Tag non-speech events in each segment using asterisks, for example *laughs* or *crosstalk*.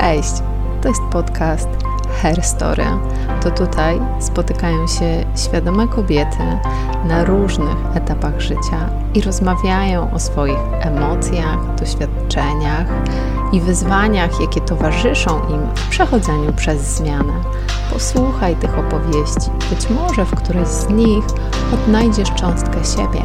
Cześć! To jest podcast Hair Story. To tutaj spotykają się świadome kobiety na różnych etapach życia i rozmawiają o swoich emocjach, doświadczeniach i wyzwaniach, jakie towarzyszą im w przechodzeniu przez zmianę. Posłuchaj tych opowieści. Być może w którejś z nich odnajdziesz cząstkę siebie.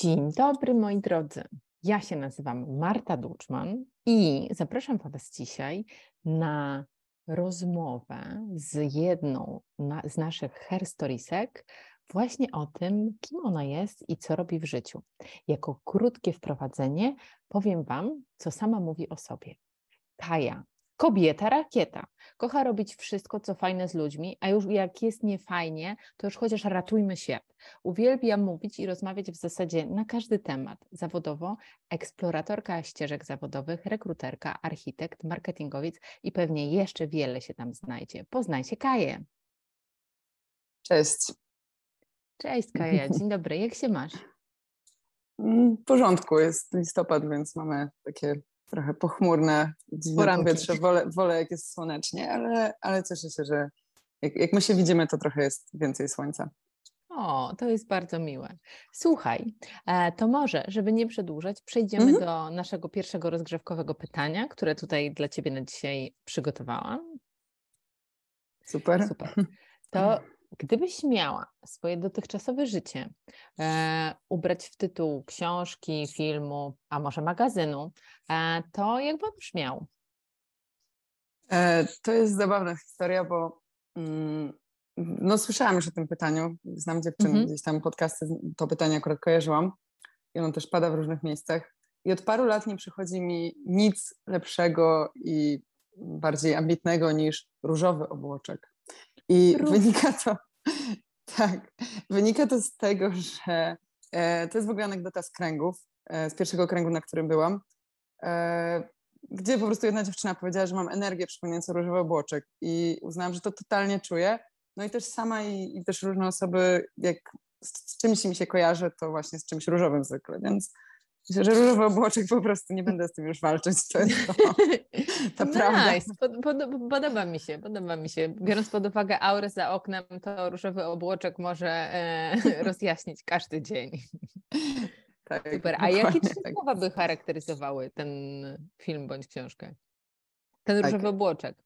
Dzień dobry, moi drodzy. Ja się nazywam Marta Duczman i zapraszam Was dzisiaj na rozmowę z jedną z naszych herstorisek właśnie o tym, kim ona jest i co robi w życiu. Jako krótkie wprowadzenie powiem Wam, co sama mówi o sobie. Kaja Kobieta rakieta. Kocha robić wszystko, co fajne z ludźmi, a już jak jest niefajnie, to już chociaż ratujmy świat. Uwielbia mówić i rozmawiać w zasadzie na każdy temat. Zawodowo eksploratorka ścieżek zawodowych, rekruterka, architekt, marketingowiec i pewnie jeszcze wiele się tam znajdzie. Poznajcie Kaję. Cześć. Cześć Kaja, *laughs* dzień dobry. Jak się masz? W porządku, jest listopad, więc mamy takie trochę pochmurne, dziwne Poranki. powietrze. Wolę, wolę jak jest słonecznie, ale, ale cieszę się, że jak, jak my się widzimy, to trochę jest więcej słońca. O, to jest bardzo miłe. Słuchaj, e, to może, żeby nie przedłużać, przejdziemy mhm. do naszego pierwszego rozgrzewkowego pytania, które tutaj dla Ciebie na dzisiaj przygotowałam. Super. Super. *laughs* To Gdybyś miała swoje dotychczasowe życie e, ubrać w tytuł książki, filmu, a może magazynu, e, to jak by brzmiał? E, to jest zabawna historia, bo mm, no, słyszałam już o tym pytaniu. Znam dziewczyny, mm -hmm. gdzieś tam podcasty, to pytanie akurat kojarzyłam. I ono też pada w różnych miejscach. I od paru lat nie przychodzi mi nic lepszego i bardziej ambitnego niż różowy obłoczek. I wynika to, *laughs* tak, wynika to z tego, że e, to jest w ogóle anegdota z kręgów, e, z pierwszego kręgu, na którym byłam, e, gdzie po prostu jedna dziewczyna powiedziała, że mam energię przypominającą różowy obłoczek i uznałam, że to totalnie czuję. No i też sama i, i też różne osoby, jak z, z czymś mi się kojarzy, to właśnie z czymś różowym zwykle, więc Myślę, że różowy obłoczek po prostu nie będę z tym już walczyć. To jest to, *laughs* to nice. prawda. Pod, pod, podoba mi się, podoba mi się. Biorąc pod uwagę aurę za oknem, to różowy obłoczek może e, *laughs* rozjaśnić każdy dzień. Tak, Super. A jakie trzy tak. słowa by charakteryzowały ten film bądź książkę? Ten różowy tak. obłoczek.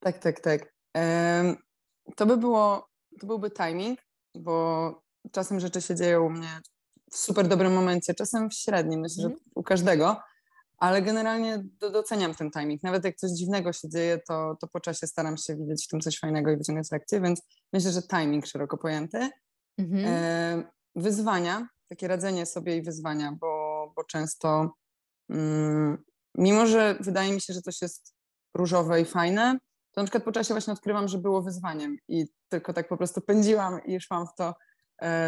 Tak, tak, tak. Um, to by było, to byłby timing, bo czasem rzeczy się dzieją u mnie w super dobrym momencie, czasem w średnim, myślę, mm. że mhm. u każdego, ale generalnie do, doceniam ten timing. Nawet jak coś dziwnego się dzieje, to, to po czasie staram się widzieć w tym coś fajnego i wyciągać lekcje, więc myślę, że timing szeroko pojęty. Mm-hmm. E, wyzwania, takie radzenie sobie i wyzwania, bo, bo często mm, mimo, że wydaje mi się, że coś jest różowe i fajne, to na przykład po czasie właśnie odkrywam, że było wyzwaniem i tylko tak po prostu pędziłam i szłam w to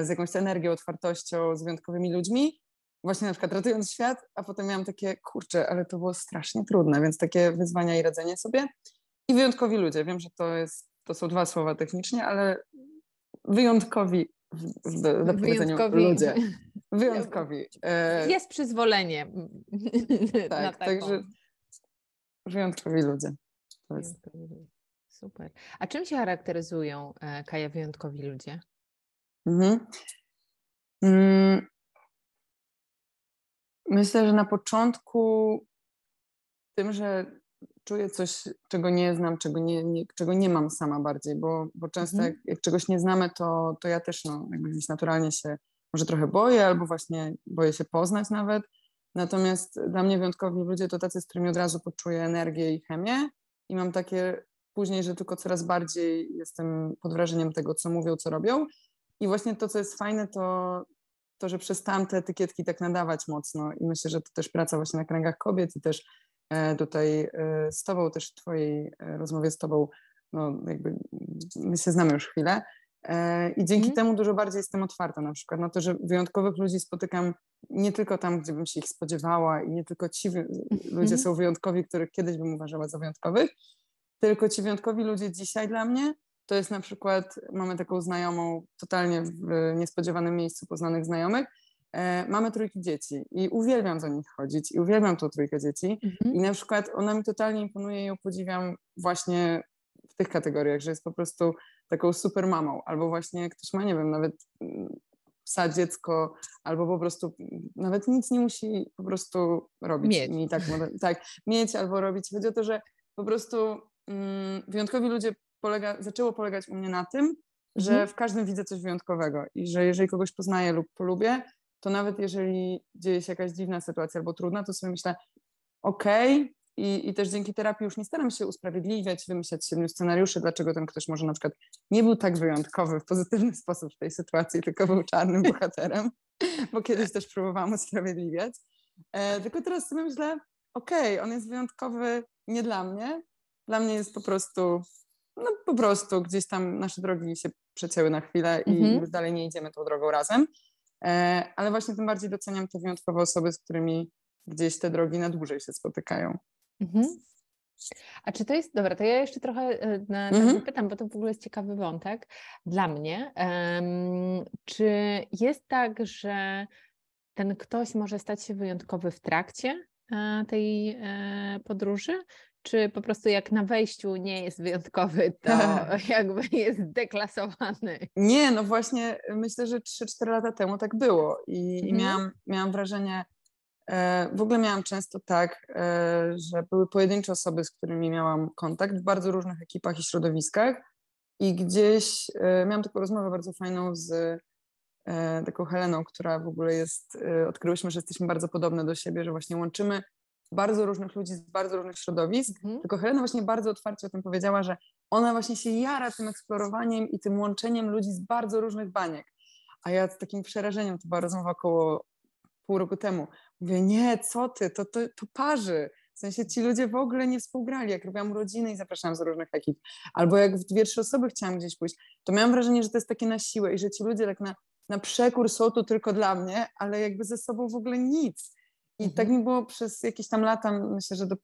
z jakąś energią, otwartością, z wyjątkowymi ludźmi, właśnie na przykład ratując świat, a potem miałam takie, kurczę, ale to było strasznie trudne, więc takie wyzwania i radzenie sobie i wyjątkowi ludzie. Wiem, że to, jest, to są dwa słowa technicznie, ale wyjątkowi w, w, wyjątkowi. ludzie. *laughs* Wyjątkowi. E, jest przyzwolenie. *laughs* Tak, także wyjątkowi ludzie. Super. A czym się charakteryzują, e, Kaja, wyjątkowi ludzie? Mhm. Mm. Myślę, że na początku tym, że czuję coś, czego nie znam, czego nie, nie czego nie mam sama bardziej, bo, bo często mhm. jak, jak, czegoś nie znamy, to, to ja też no, jakby gdzieś naturalnie się może trochę boję, albo właśnie boję się poznać nawet. Natomiast dla mnie wyjątkowi ludzie to tacy, z którymi od razu poczuję energię i chemię i mam takie później, że tylko coraz bardziej jestem pod wrażeniem tego, co mówią, co robią i właśnie to, co jest fajne, to, to, że przestałam te etykietki tak nadawać mocno i myślę, że to też praca właśnie na kręgach kobiet i też e, tutaj e, z Tobą, też w Twojej e, rozmowie z Tobą, no jakby my się znamy już chwilę i dzięki mm. temu dużo bardziej jestem otwarta na przykład na to, że wyjątkowych ludzi spotykam nie tylko tam, gdzie bym się ich spodziewała i nie tylko ci ludzie mm. są wyjątkowi, których kiedyś bym uważała za wyjątkowych, tylko ci wyjątkowi ludzie dzisiaj dla mnie to jest na przykład, mamy taką znajomą totalnie w niespodziewanym miejscu poznanych znajomych e, mamy trójki dzieci i uwielbiam za nich chodzić i uwielbiam tą trójkę dzieci mhm. i na przykład ona mi totalnie imponuje i ją podziwiam właśnie w tych kategoriach, że jest po prostu taką super mamą, albo właśnie ktoś ma, nie wiem, nawet mm, psa, dziecko, albo po prostu nawet nic nie musi po prostu robić. Mieć. Mi tak, tak, mieć albo robić. Chodzi o to, że po prostu mm, wyjątkowi ludzie polega, zaczęło polegać u mnie na tym, że mhm. w każdym widzę coś wyjątkowego i że jeżeli kogoś poznaję lub polubię, to nawet jeżeli dzieje się jakaś dziwna sytuacja albo trudna, to sobie myślę, okej, okay, i, I też dzięki terapii już nie staram się usprawiedliwiać, wymyślać siedmiu scenariuszy, dlaczego ten ktoś może na przykład nie był tak wyjątkowy w pozytywny *laughs* sposób w tej sytuacji, tylko był czarnym bohaterem, bo kiedyś też próbowałam usprawiedliwiać. E, tylko teraz sobie myślę, okej, okay, on jest wyjątkowy nie dla mnie, dla mnie jest po prostu, no po prostu gdzieś tam nasze drogi się przecięły na chwilę i mhm. już dalej nie idziemy tą drogą razem. E, ale właśnie tym bardziej doceniam te wyjątkowe osoby, z którymi gdzieś te drogi na dłużej się spotykają. Mhm. A czy to jest, dobra, to ja jeszcze trochę e, na, mhm. pytam, bo to w ogóle jest ciekawy wątek dla mnie. Um, czy jest tak, że ten ktoś może stać się wyjątkowy w trakcie e, tej podróży? Czy po prostu jak na wejściu nie jest wyjątkowy, to *laughs* jakby jest deklasowany? Nie, no właśnie myślę, że 3-4 lata temu tak było i, mhm. i miałam, miałam wrażenie, E, w ogóle miałam często tak, e, że były pojedyncze osoby, z którymi miałam kontakt w bardzo różnych ekipach i środowiskach i gdzieś e, miałam taką rozmowę bardzo fajną z taką Heleną, która w ogóle jest, odkryłyśmy, że jesteśmy bardzo podobne do siebie, że właśnie łączymy bardzo różnych ludzi z bardzo różnych środowisk, mhm. tylko Helena właśnie bardzo otwarcie o tym powiedziała, że ona właśnie się jara tym eksplorowaniem i tym łączeniem ludzi z bardzo różnych baniek. A ja z takim przerażeniem, to była rozmowa około pół roku temu, Mówię, nie, co ty, to, to, to parzy. W sensie ci ludzie w ogóle nie współgrali. Jak robiłam rodziny i zapraszałam z różnych ekip, albo jak w dwie, trzy osoby chciałam gdzieś pójść, to miałam wrażenie, że to jest takie na siłę i że ci ludzie tak na, na przekór są tu tylko dla mnie, ale jakby ze sobą w ogóle nic. I mhm. tak mi było przez jakieś tam lata, myślę, że do,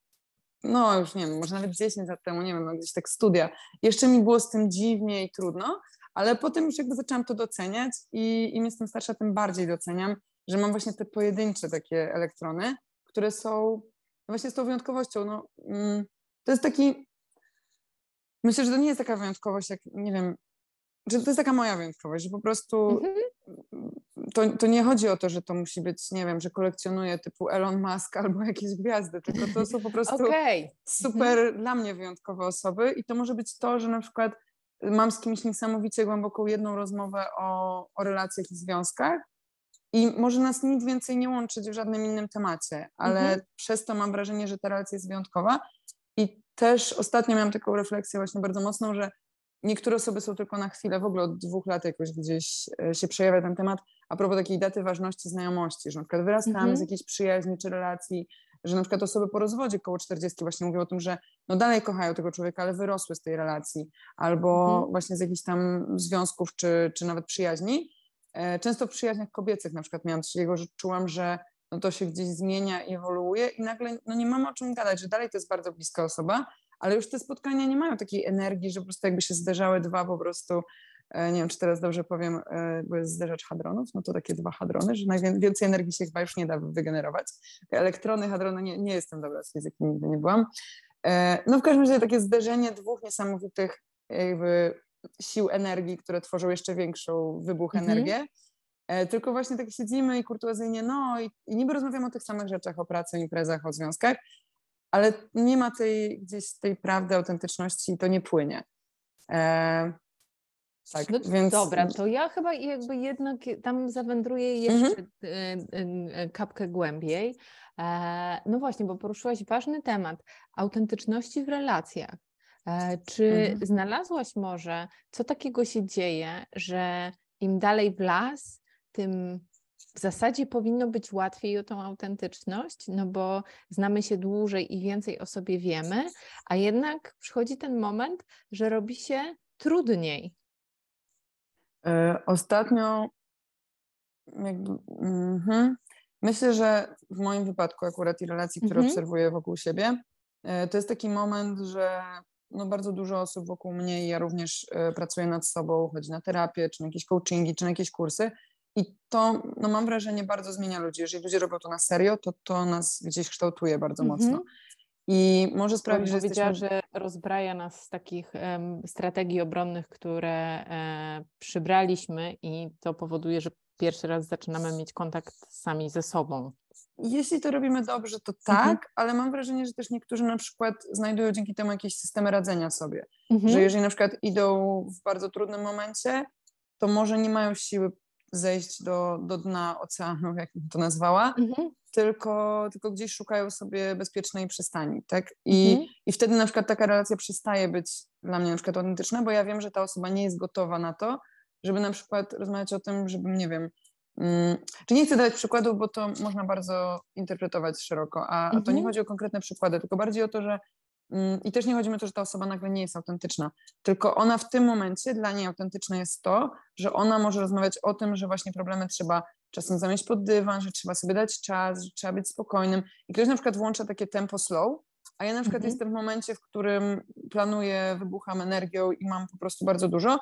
no już nie wiem, może nawet 10 lat temu, nie wiem, no gdzieś tak studia. Jeszcze mi było z tym dziwnie i trudno, ale potem już jakby zaczęłam to doceniać i im jestem starsza, tym bardziej doceniam że mam właśnie te pojedyncze takie elektrony, które są no właśnie z tą wyjątkowością. No, mm, to jest taki. Myślę, że to nie jest taka wyjątkowość, jak nie wiem, że to jest taka moja wyjątkowość, że po prostu mhm. to, to nie chodzi o to, że to musi być, nie wiem, że kolekcjonuję typu Elon Musk albo jakieś gwiazdy, tylko to są po prostu okay. super mhm. dla mnie wyjątkowe osoby i to może być to, że na przykład mam z kimś niesamowicie głęboką jedną rozmowę o, o relacjach i związkach i może nas nic więcej nie łączyć w żadnym innym temacie, ale mhm. przez to mam wrażenie, że ta relacja jest wyjątkowa. I też ostatnio miałam taką refleksję właśnie bardzo mocną, że niektóre osoby są tylko na chwilę, w ogóle od dwóch lat jakoś gdzieś e, się przejawia ten temat, a propos takiej daty ważności znajomości, że na przykład wyrastamy mhm. z jakiejś przyjaźni czy relacji, że na przykład osoby po rozwodzie koło 40 właśnie mówią o tym, że no dalej kochają tego człowieka, ale wyrosły z tej relacji, albo mhm. właśnie z jakichś tam związków czy, czy nawet przyjaźni, E, często w przyjaźniach kobiecych na przykład miałam takiego, że czułam, że no to się gdzieś zmienia i ewoluuje i nagle no nie mamy o czym gadać, że dalej to jest bardzo bliska osoba, ale już te spotkania nie mają takiej energii, że po prostu jakby się zderzały dwa po prostu, e, nie wiem, czy teraz dobrze powiem, e, bo jest zderzacz hadronów, no to takie dwa hadrony, że najwięcej energii się chyba już nie da wygenerować. Elektrony, hadrony, nie, nie jestem dobra z fizyki, nigdy nie byłam. No w każdym razie takie zderzenie dwóch niesamowitych jakby sił energii, które tworzą jeszcze większą wybuch mhm. energię. E, tylko właśnie tak siedzimy i kurtuazyjnie, no i, i niby rozmawiamy o tych samych rzeczach, o pracy, imprezach, o związkach, ale nie ma tej gdzieś tej prawdy, autentyczności i to nie płynie. E, tak, no, więc... Dobra, to ja chyba jakby jednak tam zawędruję jeszcze mhm. kapkę głębiej. E, no właśnie, bo poruszyłaś ważny temat autentyczności w relacjach. E, czy mhm. znalazłaś może, co takiego się dzieje, że im dalej w las, tym w zasadzie powinno być łatwiej o tą autentyczność, no bo znamy się dłużej i więcej o sobie wiemy, a jednak przychodzi ten moment, że robi się trudniej. E, ostatnio jakby, mm-hmm. myślę, że w moim wypadku akurat i relacji, które mm-hmm. obserwuję wokół siebie, e, to jest taki moment, że no bardzo dużo osób wokół mnie i ja również y, pracuję nad sobą, chodzi na terapię, czy na jakieś coachingi, czy na jakieś kursy I to, no mam wrażenie, bardzo zmienia ludzi. Jeżeli ludzie robią to na serio, to to nas gdzieś kształtuje bardzo mm -hmm. mocno. I może sprawić, że powiedziała, jesteśmy... że rozbraja nas z takich um, strategii obronnych, które e, przybraliśmy i to powoduje, że pierwszy raz zaczynamy mieć kontakt sami ze sobą. Jeśli to robimy dobrze, to tak, mhm. ale mam wrażenie, że też niektórzy na przykład znajdują dzięki temu jakieś systemy radzenia sobie. Mhm. Że jeżeli na przykład idą w bardzo trudnym momencie, to może nie mają siły zejść do, do dna oceanu, jak bym to nazwała, mhm. tylko, tylko gdzieś szukają sobie bezpiecznej przystani, tak? I, mhm. I wtedy na przykład taka relacja przestaje być dla mnie na przykład autentyczna, bo ja wiem, że ta osoba nie jest gotowa na to, żeby na przykład rozmawiać o tym, żebym, nie wiem, mm, czy nie chcę dawać przykładów, bo to można bardzo interpretować szeroko, a, mhm. a to nie mhm. chodzi o konkretne przykłady, tylko bardziej o to, że mm, i też nie chodzi o to, że ta osoba nagle nie jest autentyczna, tylko ona w tym momencie dla niej autentyczne jest to, że ona może rozmawiać o tym, że właśnie problemy trzeba czasem zamieść pod dywan, że trzeba sobie dać czas, że trzeba być spokojnym. I ktoś na przykład włącza takie tempo slow, a ja na przykład mhm. jestem w momencie, w którym planuję, wybucham energią i mam po prostu bardzo dużo,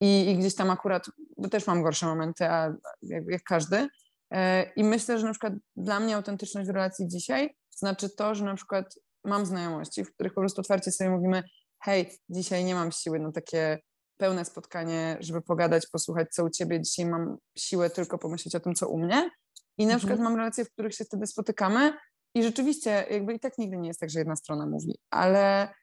i, i gdzieś tam akurat, bo też mam gorsze momenty, a jak, jak każdy. E, I myślę, że na przykład dla mnie autentyczność w relacji dzisiaj znaczy to, że na przykład mam znajomości, w których po prostu otwarcie sobie mówimy, hej, dzisiaj nie mam siły na takie pełne spotkanie, żeby pogadać, posłuchać, co u ciebie. Dzisiaj mam siłę tylko pomyśleć o tym, co u mnie. I na mhm. przykład mam relacje, w których się wtedy spotykamy i rzeczywiście jakby i tak nigdy nie jest tak, że jedna strona mówi, ale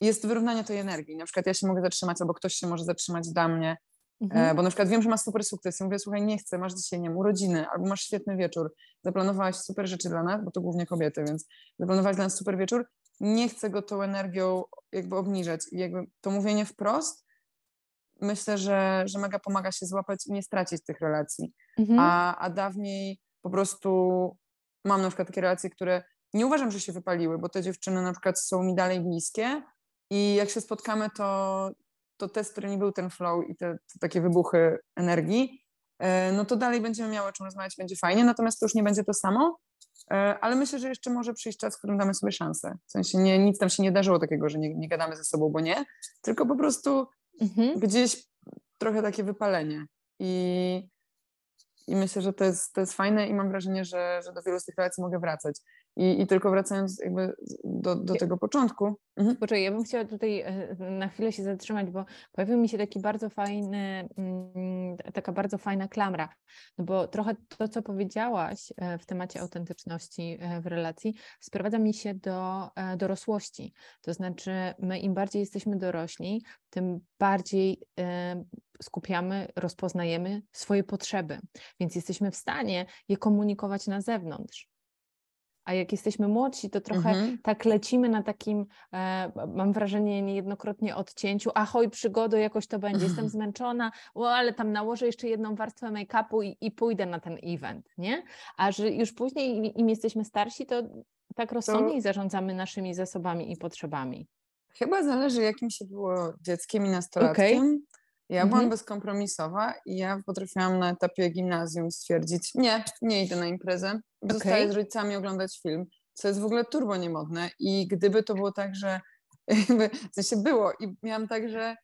jest wyrównanie tej energii. Na przykład ja się mogę zatrzymać, albo ktoś się może zatrzymać dla mnie, mhm. bo na przykład wiem, że masz super sukces i mówię, słuchaj, nie chcę, masz dzisiaj, nie wiem, urodziny, albo masz świetny wieczór, zaplanowałaś super rzeczy dla nas, bo to głównie kobiety, więc zaplanowałaś dla nas super wieczór, nie chcę go tą energią jakby obniżać i jakby to mówienie wprost myślę, że, że mega pomaga się złapać i nie stracić tych relacji. Mhm. A, a dawniej po prostu mam na przykład takie relacje, które nie uważam, że się wypaliły, bo te dziewczyny na przykład są mi dalej bliskie, i jak się spotkamy, to, to test, który nie był ten flow i te, te takie wybuchy energii, e, no to dalej będziemy miały o czym rozmawiać, będzie fajnie, natomiast to już nie będzie to samo, e, ale myślę, że jeszcze może przyjść czas, w którym damy sobie szansę. W sensie nie, nic tam się nie darzyło takiego, że nie, nie gadamy ze sobą, bo nie, tylko po prostu mhm. gdzieś trochę takie wypalenie. I, i myślę, że to jest, to jest fajne i mam wrażenie, że, że do wielu z tych relacji mogę wracać. I, I tylko wracając jakby do, do tego początku. Mhm. Poczekaj, ja bym chciała tutaj e, na chwilę się zatrzymać, bo pojawił mi się taki bardzo fajny, mm, taka bardzo fajna klamra, no bo trochę to, co powiedziałaś e, w temacie autentyczności e, w relacji, sprowadza mi się do dorosłości. To znaczy, my im bardziej jesteśmy dorośli, tym bardziej skupiamy, rozpoznajemy swoje potrzeby, więc jesteśmy w stanie je komunikować na zewnątrz. A jak jesteśmy młodsi, to trochę mhm. tak lecimy na takim, e, mam wrażenie, niejednokrotnie odcięciu. Ahoj, przygodo, jakoś to będzie. Jestem *laughs* zmęczona, o, ale tam nałożę jeszcze jedną warstwę make-upu i, i pójdę na ten event, nie? A że już później, im jesteśmy starsi, to tak rozsądniej to... zarządzamy naszymi zasobami i potrzebami. Chyba zależy, jakim się było dzieckiem i nastolatkiem. Okay. Ja mhm. byłam bezkompromisowa i ja potrafiłam na etapie gimnazjum stwierdzić, nie, nie idę na imprezę, zostaję okay. z rodzicami oglądać film, co jest w ogóle turbo niemodne i gdyby to było tak, że *laughs* jakby, w sensie było i miałam tak, że,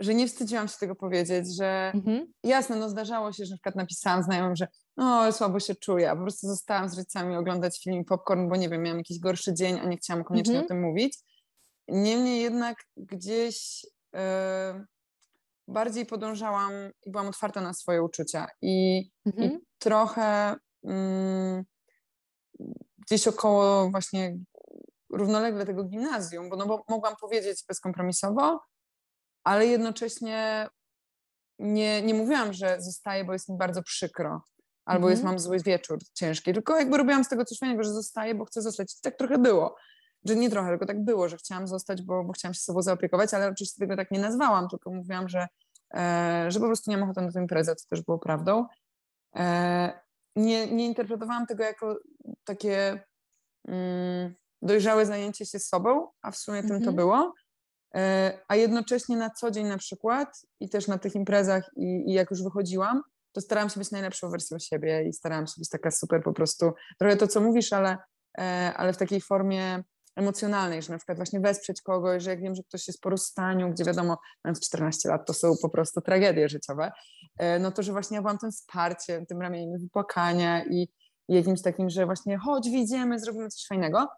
że nie wstydziłam się tego powiedzieć, że mhm. jasne, no zdarzało się, że na przykład napisałam znajomym, że no słabo się czuję, a po prostu zostałam z rodzicami oglądać film popcorn, bo nie wiem, miałam jakiś gorszy dzień, a nie chciałam koniecznie mhm. o tym mówić. Niemniej jednak gdzieś... Yy, bardziej podążałam i byłam otwarta na swoje uczucia. I, mhm. i trochę mm, gdzieś około właśnie równolegle tego gimnazjum, bo, no bo mogłam powiedzieć bezkompromisowo, ale jednocześnie nie, nie mówiłam, że zostaję, bo jest mi bardzo przykro, albo mhm. jest mam zły wieczór ciężki, tylko jakby robiłam z tego coś fajnego, że zostaję, bo chcę zostać. I tak trochę było. Że nie trochę, tylko tak było, że chciałam zostać, bo, bo chciałam się sobą zaopiekować, ale oczywiście tego tak nie nazwałam, tylko mówiłam, że E, że po prostu nie mam ochoty na tę imprezę, co też było prawdą. E, nie, nie interpretowałam tego jako takie mm, dojrzałe zajęcie się sobą, a w sumie mm -hmm. tym to mhm. było. E, a jednocześnie na co dzień na przykład i też na tych imprezach i, i jak już wychodziłam, to starałam się być najlepszą wersją siebie i starałam się być taka super po prostu, trochę to, co mówisz, ale, ale w takiej formie emocjonalnej, że na przykład właśnie wesprzeć kogoś, że jak wiem, że ktoś jest po rozstaniu, gdzie wiadomo, mając 14 lat, to są po prostu tragedie życiowe, e, no to, że właśnie ja byłam tym wsparciem, tym ramieniem wypłakania i, jakimś takim, że właśnie chodź, wyjdziemy, zrobimy coś fajnego.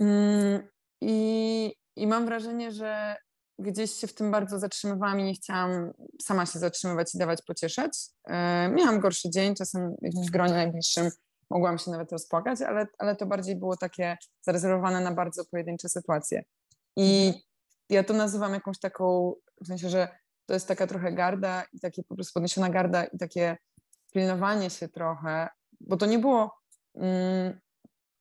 Mm, I, I mam wrażenie, że gdzieś się w tym bardzo zatrzymywałam i nie chciałam sama się zatrzymywać i dawać pocieszać. E, miałam gorszy dzień, czasem w gronie najbliższym mogłam się nawet rozpłakać, ale, ale to bardziej było takie zarezerwowane na bardzo pojedyncze sytuacje. I mhm. ja to nazywam jakąś taką, w sensie, że to jest taka trochę garda i takie po prostu podniesiona garda i takie pilnowanie się trochę, bo to nie było. Mm,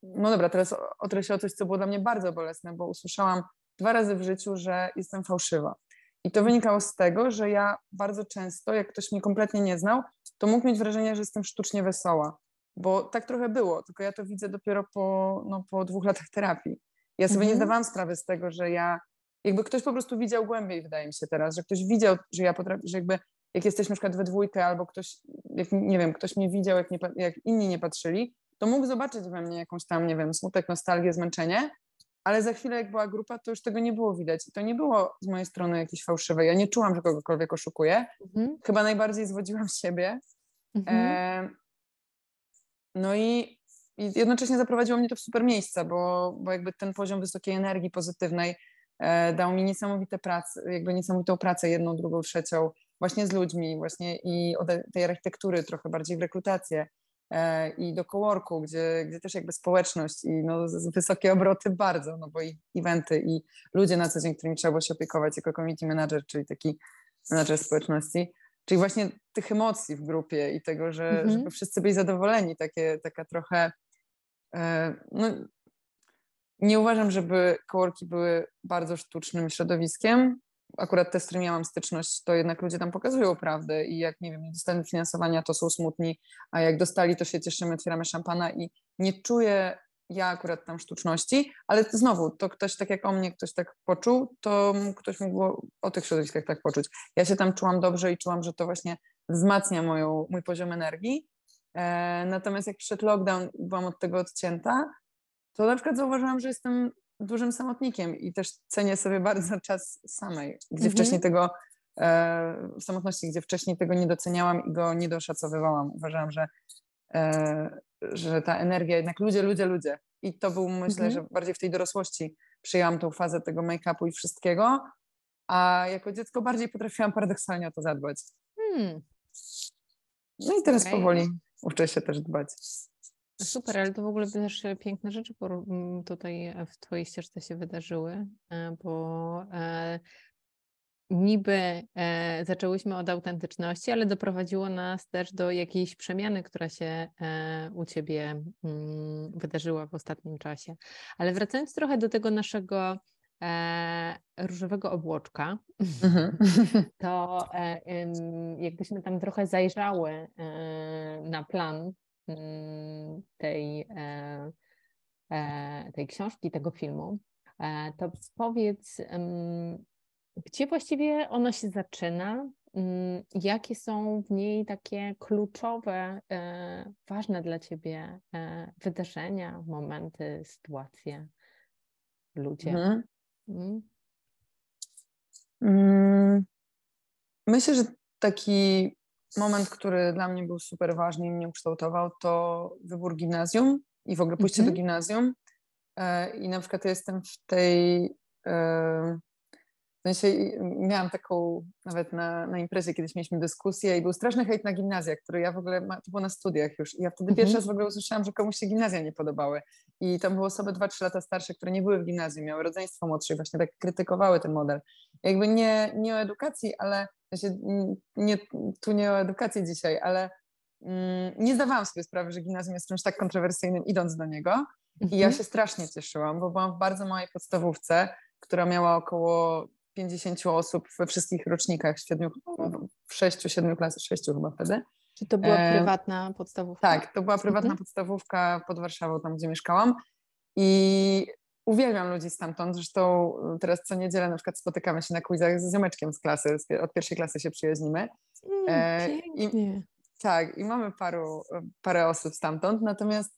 no dobra, teraz otrę o coś, co było dla mnie bardzo bolesne, bo usłyszałam dwa razy w życiu, że jestem fałszywa. I to wynikało z tego, że ja bardzo często, jak ktoś mnie kompletnie nie znał, to mógł mieć wrażenie, że jestem sztucznie wesoła bo tak trochę było, tylko ja to widzę dopiero po, no, po dwóch latach terapii. Ja sobie mhm. nie zdawałam sprawy z tego, że ja, jakby ktoś po prostu widział głębiej, wydaje mi się teraz, że ktoś widział, że ja potrafię, że jakby jak jesteśmy na przykład we dwójkę albo ktoś, jak, nie wiem, ktoś mnie widział, jak, nie, jak inni nie patrzyli, to mógł zobaczyć we mnie jakąś tam, nie wiem, smutek, nostalgię, zmęczenie, ale za chwilę jak była grupa, to już tego nie było widać. I to nie było z mojej strony jakieś fałszywe. Ja nie czułam, że kogokolwiek oszukuję. Mhm. Chyba najbardziej zwodziłam siebie. Mhm. E, no i, i jednocześnie zaprowadziło mnie to w super miejsca, bo, bo jakby ten poziom wysokiej energii pozytywnej e, dał mi niesamowite prace, jakby niesamowitą pracę, jedną, drugą, trzecią, właśnie z ludźmi, właśnie i od tej architektury trochę bardziej w rekrutację e, i do coworku, gdzie, gdzie też jakby społeczność i no, wysokie obroty bardzo, no bo i eventy i ludzie na co dzień, którymi trzeba było się opiekować jako community manager, czyli taki manager społeczności, Czyli właśnie tych emocji w grupie i tego, że, mhm. żeby wszyscy byli zadowoleni, takie, taka trochę. E, no, nie uważam, żeby kołorki były bardzo sztucznym środowiskiem. Akurat te, z którymi miałam styczność, to jednak ludzie tam pokazują prawdę i jak, nie wiem, nie dostali finansowania, to są smutni, a jak dostali, to się cieszymy, otwieramy szampana i nie czuję ja akurat tam sztuczności, ale znowu, to ktoś tak jak o mnie, ktoś tak poczuł, to ktoś mógł o tych środowiskach tak poczuć. Ja się tam czułam dobrze i czułam, że to właśnie wzmacnia moją, mój poziom energii. E, natomiast jak przyszedł lockdown byłam od tego odcięta, to na przykład zauważyłam, że jestem dużym samotnikiem i też cenię sobie bardzo czas samej, gdzie mhm. wcześniej tego e, w samotności, gdzie wcześniej tego nie doceniałam i go nie doszacowywałam. Uważałam, że e, że ta energia, jednak ludzie, ludzie, ludzie. I to był, myślę, mhm. że bardziej w tej dorosłości przyjęłam tą fazę tego make-upu i wszystkiego, a jako dziecko bardziej potrafiłam paradoksalnie o to zadbać. Hmm. No i teraz okay. powoli uczę się też dbać. Super, ale to w ogóle też piękne rzeczy tutaj w Twojej ścieżce się wydarzyły, e, bo e, niby e, zaczęłyśmy od autentyczności, ale doprowadziło nas też do jakiejś przemiany, która się e, u Ciebie mm, wydarzyła w ostatnim czasie. Ale wracając trochę do tego naszego e, różowego obłoczka, mhm. *laughs* to jakbyśmy tam trochę zajrzały na plan mm, tej, tej książki, tego filmu, to powiedz, gdzie właściwie ono się zaczyna? Mm, jakie są w niej takie kluczowe, e, ważne dla Ciebie e, wydarzenia, momenty, sytuacje, ludzie? Mhm. Mm. Mm. Myślę, że taki moment, który dla mnie był super ważny i mnie ukształtował, to wybór gimnazjum i w ogóle pójście do mhm. gimnazjum. E, I na przykład jestem w tej w sensie miałam taką, nawet na, na imprezie kiedyś mieliśmy dyskusję i był straszny hejt na gimnazja, który ja w ogóle, ma, to było na studiach już i ja wtedy mhm. pierwszy raz w ogóle usłyszałam, że komuś się gimnazja nie podobały i tam były osoby 2-3 lata starsze, które nie były w gimnazjum, miały rodzeństwo młodsze i właśnie tak krytykowały ten model. Jakby nie, nie o edukacji, ale w sensie nie, tu nie o edukacji dzisiaj, ale mm, nie zdawałam sobie sprawy, że gimnazjum jest czymś tak kontrowersyjnym idąc do niego i ja mhm. się strasznie cieszyłam, bo byłam w bardzo małej podstawówce, która miała około 50 osób we wszystkich rocznikach, siedmiu, w sześciu, siedmiu klasach, sześciu chyba wtedy. Czy to była e, prywatna podstawówka? Tak, to była prywatna mhm. podstawówka pod Warszawą, tam gdzie mieszkałam. I uwielbiam ludzi stamtąd. Zresztą teraz co niedzielę na przykład spotykamy się na quizach z ziomeczkiem z klasy, od pierwszej klasy się przyjaźnimy. Mm, e, i, tak, i mamy paru, parę osób stamtąd, natomiast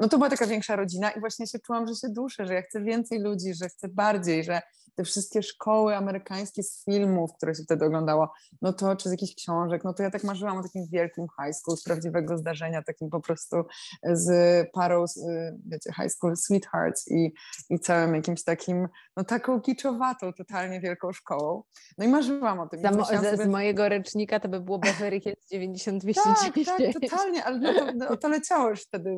no to była taka większa rodzina i właśnie się czułam, że się duszę, że ja chcę więcej ludzi, że chcę bardziej, że te wszystkie szkoły amerykańskie z filmów, które się wtedy oglądało, no to czy z jakichś książek, no to ja tak marzyłam o takim wielkim high school, z prawdziwego zdarzenia, takim po prostu z parą, wiecie, high school sweethearts i, i całym jakimś takim, no taką kiczowatą, totalnie wielką szkołą. No i marzyłam o tym. Za, sobie... Z mojego rycznika to by było Beverly Hills 9210. Tak, tak, totalnie, ale no to, no to leciało już wtedy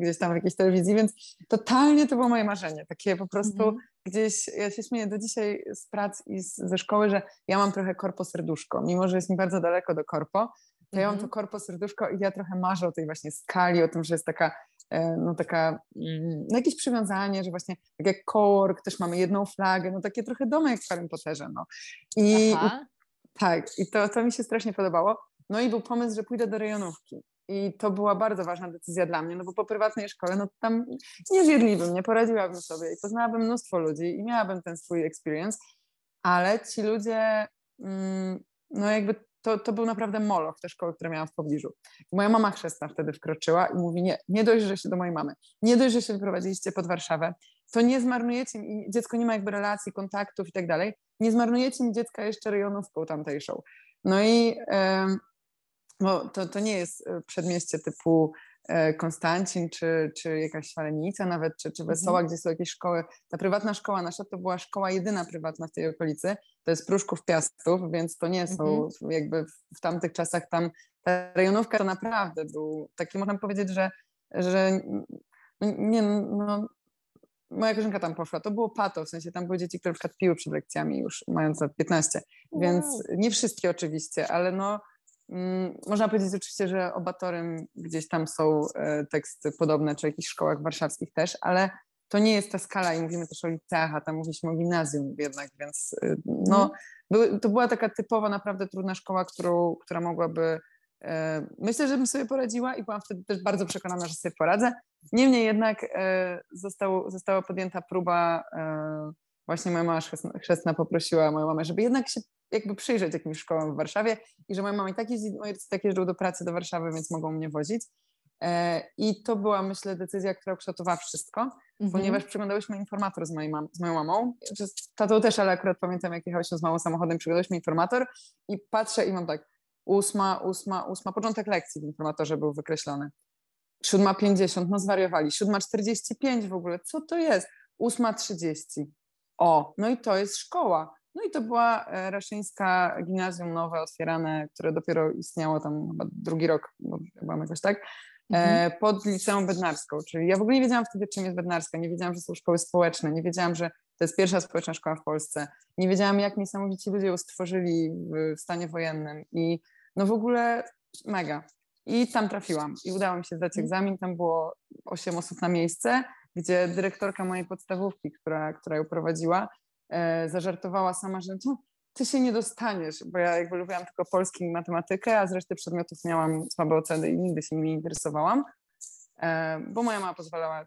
gdzieś tam w jakiejś telewizji, więc totalnie to było moje marzenie, takie po prostu mm gdzieś, ja się śmieję do dzisiaj z prac i z, ze szkoły, że ja mam trochę korpo serduszko, mimo że jest mi bardzo daleko do korpo, to ja mam to mhm. korpo serduszko i ja trochę marzę o tej właśnie skali, o tym, że jest taka, e, no taka, mm, no jakieś przywiązanie, że właśnie tak jak Kork, też mamy jedną flagę, no takie trochę domy jak w Harry Potterze, no. I, i tak, i to, to mi się strasznie podobało. No i był pomysł, że pójdę do rejonówki. I to była bardzo ważna decyzja dla mnie, no bo po prywatnej szkole, no tam nie zjedlibym, nie poradziłabym sobie i poznałabym mnóstwo ludzi i miałabym ten swój experience, ale ci ludzie, mm, no jakby to, to był naprawdę moloch, te szkoły, które miałam w pobliżu. Moja mama chrzestna wtedy wkroczyła i mówi, nie, nie dość, że się do mojej mamy, nie dość, że się wyprowadziliście pod Warszawę, to nie zmarnujecie mi, dziecko nie ma jakby relacji, kontaktów i tak dalej, nie zmarnujecie mi dziecka jeszcze rejonówką tamtejszą. No i bo to, to nie jest e, przedmieście typu e, Konstancin, czy, czy jakaś Szalenica nawet, czy, czy mhm. Wesoła, mhm. gdzie są jakieś szkoły. Ta prywatna szkoła nasza to była szkoła jedyna prywatna w tej okolicy. To jest Pruszków Piastów, więc to nie są mhm. jakby w, tamtych czasach tam ta rejonówka to naprawdę był taki, można powiedzieć, że, że nie, no, moja koleżanka tam poszła, to było pato, w sensie tam były dzieci, które na przykład piły przed lekcjami już mając lat 15, więc nie wszystkie oczywiście, ale no można powiedzieć oczywiście, że obatorem gdzieś tam są e, teksty podobne, czy w jakichś szkołach warszawskich też, ale to nie jest ta skala i mówimy też o liceach, a tam mówiliśmy o gimnazjum jednak, więc y, no, mhm. to była taka typowa, naprawdę trudna szkoła, którą, która mogłaby e, Myślę, że bym sobie poradziła i byłam wtedy też bardzo przekonana, że sobie poradzę. Niemniej jednak e, został, została podjęta próba, właśnie moja mama chrzestna poprosiła moją mamę, żeby jednak się jakby przyjrzeć jakimś szkołom w Warszawie i że moja mama i tak jeździ, moi rodzice tak jeżdżą do pracy do Warszawy, więc mogą mnie wozić. E, I to była, myślę, decyzja, która kształtowała wszystko, mhm. ponieważ przyglądałyśmy informator z, moją mam, z moją mamą. Z tatą też, ale akurat pamiętam, jak jechałyśmy z małą samochodem, przyglądałyśmy informator i patrzę i mam tak, ósma, ósma, ósma, początek lekcji w informatorze był wykreślony. Siódma pięćdziesiąt, no zwariowali. Siódma czterdzieści pięć w ogóle, co to jest? Ósma trzydzieści. O, no i to jest szkoła. No i to była e, Raszyńska Gimnazjum Nowe otwierane, które dopiero istniało tam chyba drugi rok, bo chyba jakoś tak, e, mhm. pod Liceum Bednarską. Czyli ja w ogóle nie wiedziałam wtedy, czym jest Bednarska, nie wiedziałam, że są szkoły społeczne, nie wiedziałam, że to jest pierwsza społeczna szkoła w Polsce. Nie wiedziałam, jak niesamowici ludzie ją stworzyli w stanie wojennym i no w ogóle mega. I tam trafiłam i udało mi się zdać mhm. egzamin, tam było 8 osób na miejsce, gdzie dyrektorka mojej podstawówki, która, która ją prowadziła, zażartowała sama, że no, ty się nie dostaniesz, bo ja jakby lubiłam tylko polski i matematykę, a z reszty przedmiotów miałam słabe oceny i nigdy się nimi nie interesowałam, e, bo moja mama pozwalała,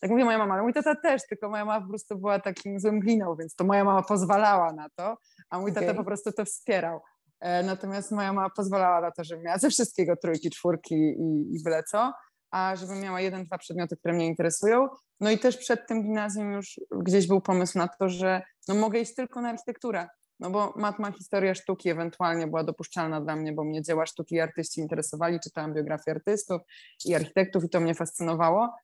tak mówię moja mama, ale mój tata też, tylko moja mama po prostu była takim złym gliną, więc to moja mama pozwalała na to, a mój okay. tata po prostu to wspierał. E, natomiast moja mama pozwalała na to, żebym miała ze wszystkiego trójki, czwórki i, i byle co a żebym miała jeden, dwa przedmioty, które mnie interesują. No i też przed tym gimnazjum już gdzieś był pomysł na to, że no mogę iść tylko na architekturę, no bo matma, historia sztuki ewentualnie była dopuszczalna dla mnie, bo mnie dzieła sztuki i artyści interesowali, czytałam biografię artystów i architektów i to mnie fascynowało.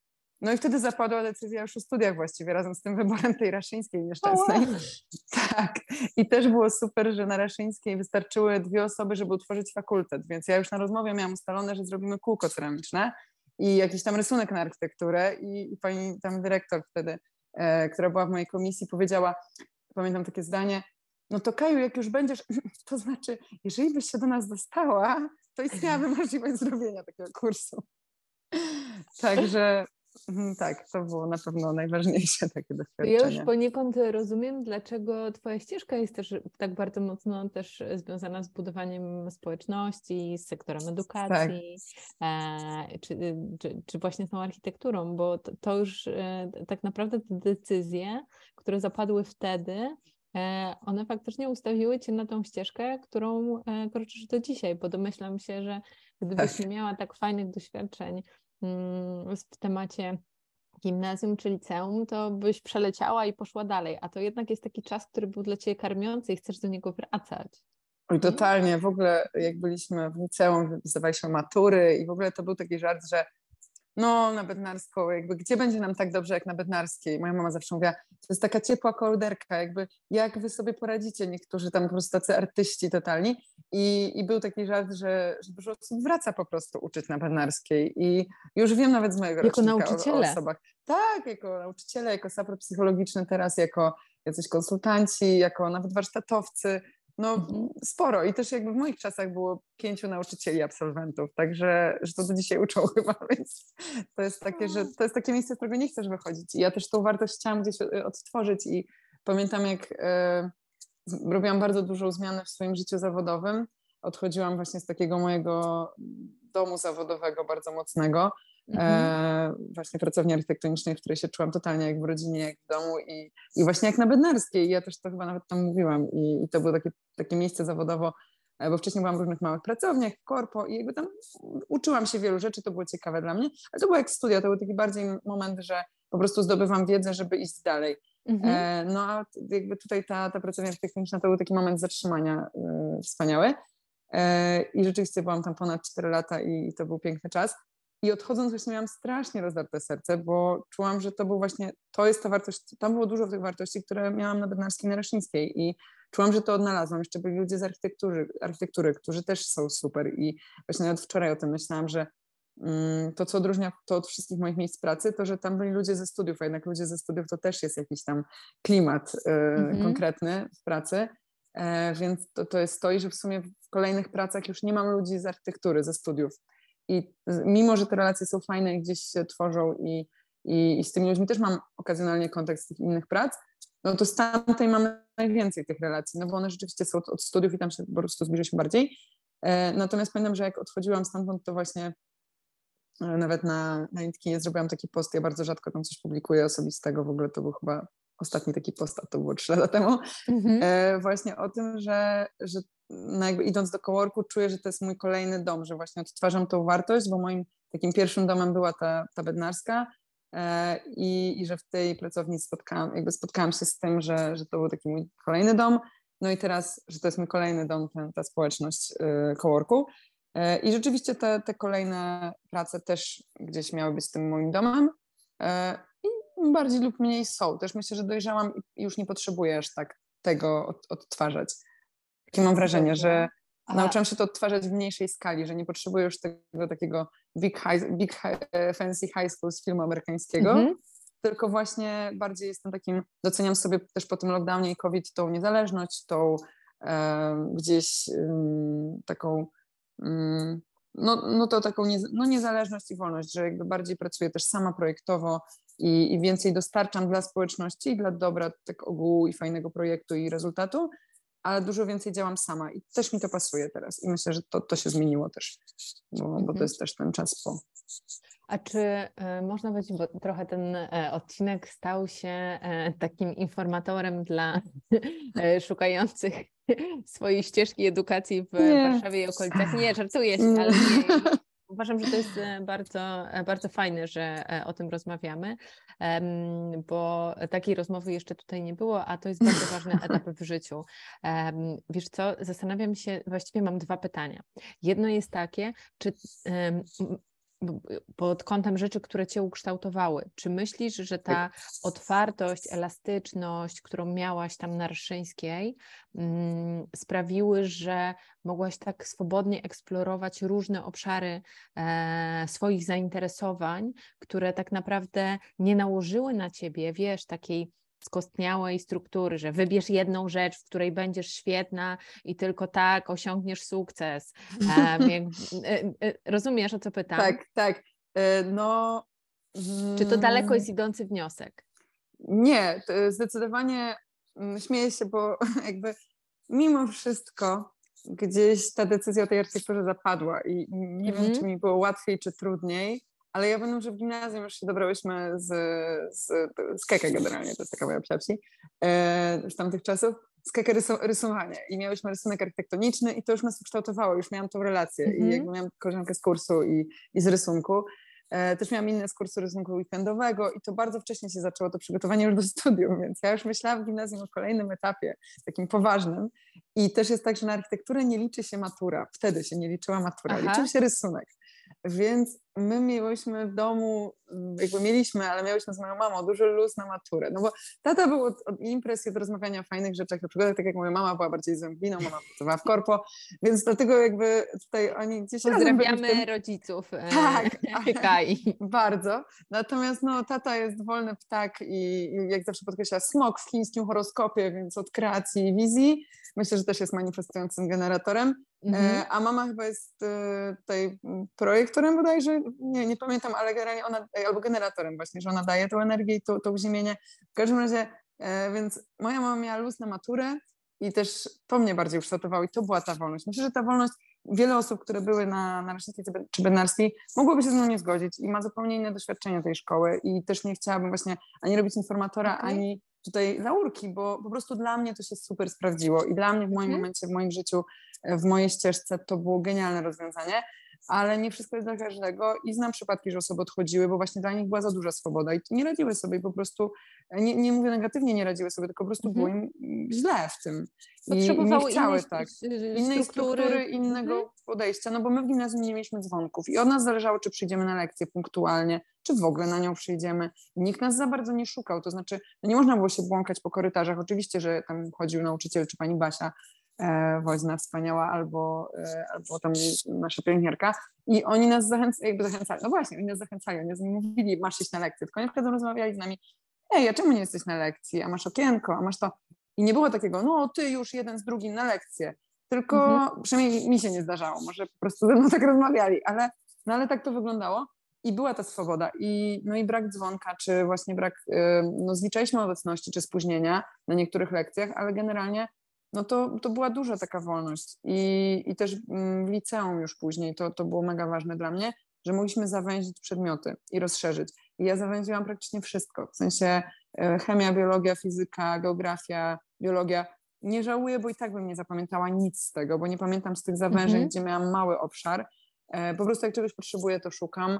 No i wtedy zapadła decyzja już o studiach właściwie, razem z tym wyborem tej Raszyńskiej nieszczęsnej. Oh, *laughs* wow. Tak. I też było super, że na Raszyńskiej wystarczyły dwie osoby, żeby utworzyć fakultet, więc ja już na rozmowie miałam ustalone, że zrobimy kółko ceramiczne i jakiś tam rysunek na architekturę i, i pani tam dyrektor wtedy, e, która była w mojej komisji, powiedziała, pamiętam takie zdanie, no to Kaju, jak już będziesz, *clears throat* to znaczy, jeżeli byś się do nas dostała, to istniałaby możliwość zrobienia takiego kursu. *laughs* Także tak, to było na pewno najważniejsze *laughs* takie doświadczenie. Ja już poniekąd rozumiem, dlaczego Twoja ścieżka jest też tak bardzo mocno też związana z budowaniem społeczności, z sektorem edukacji, tak. czy, czy, czy, właśnie z tą architekturą, bo to, to już e, tak naprawdę te decyzje, które zapadły wtedy, e, one faktycznie ustawiły Cię na tą ścieżkę, którą kroczysz do dzisiaj, bo domyślam się, że gdybyś tak. nie miała tak fajnych doświadczeń w temacie gimnazjum czy liceum, to byś przeleciała i poszła dalej, a to jednak jest taki czas, który był dla Ciebie karmiący i chcesz do niego wracać. Oj, totalnie. W ogóle jak byliśmy w liceum, zdawaliśmy matury i w ogóle to był taki żart, że no na Bednarską, jakby gdzie będzie nam tak dobrze jak na Bednarskiej? Moja mama zawsze mówiła, to jest taka ciepła kołderka, jakby jak wy sobie poradzicie, niektórzy tam po prostu tacy artyści totalni i, i był taki żart, że, że dużo osób wraca po prostu uczyć na Bednarskiej i już wiem nawet z mojego jako nauczyciele. O, o osobach. Tak, jako nauczyciele, jako sapor psychologiczny teraz, jako jacyś konsultanci, jako nawet warsztatowcy, no mhm. sporo. I też jakby w moich czasach było pięciu nauczycieli, absolwentów, także że to do dzisiaj uczą *laughs* chyba, więc to jest takie, że to jest takie miejsce, z którego nie chcesz wychodzić. I ja też tą wartość chciałam gdzieś e, odtworzyć i pamiętam jak e, robiłam bardzo dużą zmianę w swoim życiu zawodowym, odchodziłam właśnie z takiego mojego domu zawodowego bardzo mocnego Mhm. E, właśnie pracowni architektonicznej, w której się czułam totalnie jak w rodzinie, jak w domu i, i właśnie jak na Bednarskiej. Ja też to chyba nawet tam mówiłam i, i to było takie, takie miejsce zawodowo, e, bo wcześniej byłam w różnych małych pracowniach, korpo i jakby tam uczyłam się wielu rzeczy, to było ciekawe dla mnie, ale to było jak studia, to był taki bardziej moment, że po prostu zdobywam wiedzę, żeby iść dalej. Mhm. E, no a jakby tutaj ta, ta pracownia architektoniczna to był taki moment zatrzymania y, wspaniały. I rzeczywiście byłam tam ponad 4 lata i to był piękny czas. I odchodząc właśnie miałam strasznie rozdarte serce, bo czułam, że to był właśnie, to jest ta wartość, tam było dużo tych wartości, które miałam na Bednarskiej Naraszyńskiej i czułam, że to odnalazłam. Jeszcze byli ludzie z architektury, architektury którzy też są super i właśnie nawet wczoraj o tym myślałam, że mm, to, co odróżnia to od wszystkich moich miejsc pracy, to, że tam byli ludzie ze studiów, a jednak ludzie ze studiów to też jest jakiś tam klimat y, mhm. konkretny w pracy. E, więc to, to jest to, i że w sumie w kolejnych pracach już nie mam ludzi z architektury, ze studiów. I mimo, że te relacje są fajne i gdzieś się tworzą i, i, i z tymi ludźmi też mam okazjonalnie kontakt z tych innych prac, no to z tamtej mamy najwięcej tych relacji, no bo one rzeczywiście są od, od studiów i tam się po prostu zbliżyliśmy bardziej. E, natomiast pamiętam, że jak odchodziłam stamtąd, to właśnie e, nawet na, na Intkinie zrobiłam taki post, ja bardzo rzadko tam coś publikuję osobistego, w ogóle to był chyba ostatni taki post, a to było trzy lata temu, mm-hmm. e, właśnie o tym, że, że no jakby idąc do coworku czuję, że to jest mój kolejny dom, że właśnie odtwarzam tą wartość, bo moim takim pierwszym domem była ta, ta bednarska e, i, i że w tej pracowni spotkałam, jakby spotkałam się z tym, że, że to był taki mój kolejny dom, no i teraz, że to jest mój kolejny dom, ten, ta społeczność e, coworku. E, I rzeczywiście te, te kolejne prace też gdzieś miały być tym moim domem i bardziej lub mniej są. Też myślę, że dojrzałam i już nie potrzebuję aż tak tego od, odtwarzać. Takie mam wrażenie, że Aha. nauczyłam się to odtwarzać w mniejszej skali, że nie potrzebuję już tego takiego big, high, big high, e, fancy high school z filmu amerykańskiego, mhm. tylko właśnie bardziej jestem takim, doceniam sobie też po tym lockdownie i COVID tą niezależność, tą e, gdzieś taką no, no to taką nie, no niezależność i wolność, że jakby bardziej pracuję też sama projektowo i, i więcej dostarczam dla społeczności i dla dobra tak ogółu i fajnego projektu i rezultatu, ale dużo więcej działam sama i też mi to pasuje teraz i myślę, że to, to się zmieniło też, bo, bo to mhm. jest też ten czas po. A czy y, można powiedzieć, bo trochę ten y, odcinek stał się y, takim informatorem dla szukających swojej ścieżki edukacji w nie. Warszawie i okolicach? Nie, żartuję się, ale nie, Uważam, że to jest e, bardzo, e, bardzo fajne, że e, o tym rozmawiamy, bo takiej rozmowy jeszcze tutaj nie było, a to jest bardzo ważny *laughs* etap w życiu. Wiesz co, zastanawiam się, właściwie mam dwa pytania. Jedno jest takie, czy pod kątem rzeczy, które Cię ukształtowały. Czy myślisz, że ta tak. otwartość, elastyczność, którą miałaś tam na Ryszyńskiej, mm, sprawiły, że mogłaś tak swobodnie eksplorować różne obszary e, swoich zainteresowań, które tak naprawdę nie nałożyły na Ciebie, wiesz, takiej skostniałej struktury, że wybierz jedną rzecz, w której będziesz świetna i tylko tak osiągniesz sukces. *laughs* E, e, rozumiesz, o co pytam? Tak, tak. E, no. Czy to daleko mm. jest idący wniosek? Nie, zdecydowanie mm, śmieję się, bo *laughs* jakby mimo wszystko gdzieś ta decyzja o tej architekturze zapadła i nie mm. wiem, mhm. czy mi było łatwiej, czy trudniej, ale ja pamiętam, że w gimnazjum już się dobrałyśmy z, z, z Keke generalnie, to jest taka moja psia wsi, e, z tamtych czasów, z Keke rysu, rysowanie i miałyśmy rysunek architektoniczny i to już nas ukształtowało, już miałam tą relację mm -hmm. i mhm. jakby miałam koleżankę z kursu i, i z rysunku, E, też miałam inne z kursu rysunku weekendowego i to bardzo wcześnie się zaczęło to przygotowanie już do studium, więc ja już myślałam w gimnazjum o kolejnym etapie, takim poważnym. I też jest tak, że na architekturę nie liczy się matura. Wtedy się nie liczyła matura, Aha. liczył się rysunek. Więc my mieliśmy w domu, jakby mieliśmy, ale miałyśmy z moją mamą duży luz na maturę. No bo tata był od, od imprez i od rozmawiania o fajnych rzeczach, na przykład tak jak moja mama była bardziej zębliną, mama pracowała w korpo, więc dlatego jakby tutaj oni gdzieś Pozdrawiamy tym... rodziców. E, tak, *laughs* bardzo. Natomiast no tata jest wolny ptak i, i jak zawsze podkreśla smok w chińskim horoskopie, więc od kreacji i wizji. Myślę, że też jest manifestującym generatorem. Mhm. E, a mama chyba jest e, tutaj projektorem bodajże, nie, nie pamiętam, ale generalnie ona, e, albo generatorem właśnie, że ona daje tą energię i to, to uziemienie. W każdym razie, więc moja mama miała luz na maturę i też to mnie bardziej ukształtowało i to była ta wolność. Myślę, że ta wolność, wiele osób, które były na, na czy bednarskiej, mogłoby się z mną nie zgodzić i ma zupełnie inne doświadczenie tej szkoły i też nie chciałabym właśnie ani robić informatora, okay. ani tutaj laurki, bo po prostu dla mnie to się super sprawdziło i dla mnie w moim mhm. momencie, w moim życiu, e, w mojej ścieżce to było genialne rozwiązanie, ale nie wszystko jest dla każdego i znam przypadki, że osoby odchodziły, bo właśnie dla nich była za duża swoboda i nie radziły sobie po prostu, nie, nie mówię negatywnie, nie radziły sobie, tylko po prostu było im źle w tym. I, i nie chciały innej, tak. Innej struktury, struktury innego mhm. podejścia, no bo my w gimnazjum nie mieliśmy dzwonków i od nas zależało, czy przyjdziemy na lekcję punktualnie, czy w ogóle na nią przyjdziemy. Nikt nas za bardzo nie szukał, to znaczy no nie można było się błąkać po korytarzach. Oczywiście, że tam chodził nauczyciel czy pani Basia Woźna wspaniała albo, e, albo tam nasza pielęgniarka. I oni nas zachęcali, jakby zachęcali, no właśnie, oni nas zachęcali, oni nie mówili masz iść na lekcję, tylko oni wtedy rozmawiali z nami ej, a czemu nie jesteś na lekcji, a masz okienko, a masz to. I nie było takiego, no ty już jeden z drugim na lekcję, tylko mhm. przynajmniej mi się nie zdarzało, może po prostu ze mną tak rozmawiali, ale, no ale tak to wyglądało. I była ta swoboda. I, no i brak dzwonka, czy właśnie brak, no zliczaliśmy obecności, czy spóźnienia na niektórych lekcjach, ale generalnie no to, to była duża taka wolność i, i też w liceum już później to, to było mega ważne dla mnie, że mogliśmy zawęzić przedmioty i rozszerzyć. I ja zawęziłam praktycznie wszystko, w sensie e, chemia, biologia, fizyka, geografia, biologia. Nie żałuję, bo i tak bym nie zapamiętała nic z tego, bo nie pamiętam z tych zawężeń, mhm. gdzie miałam mały obszar. E, po prostu jak czegoś potrzebuję, to szukam.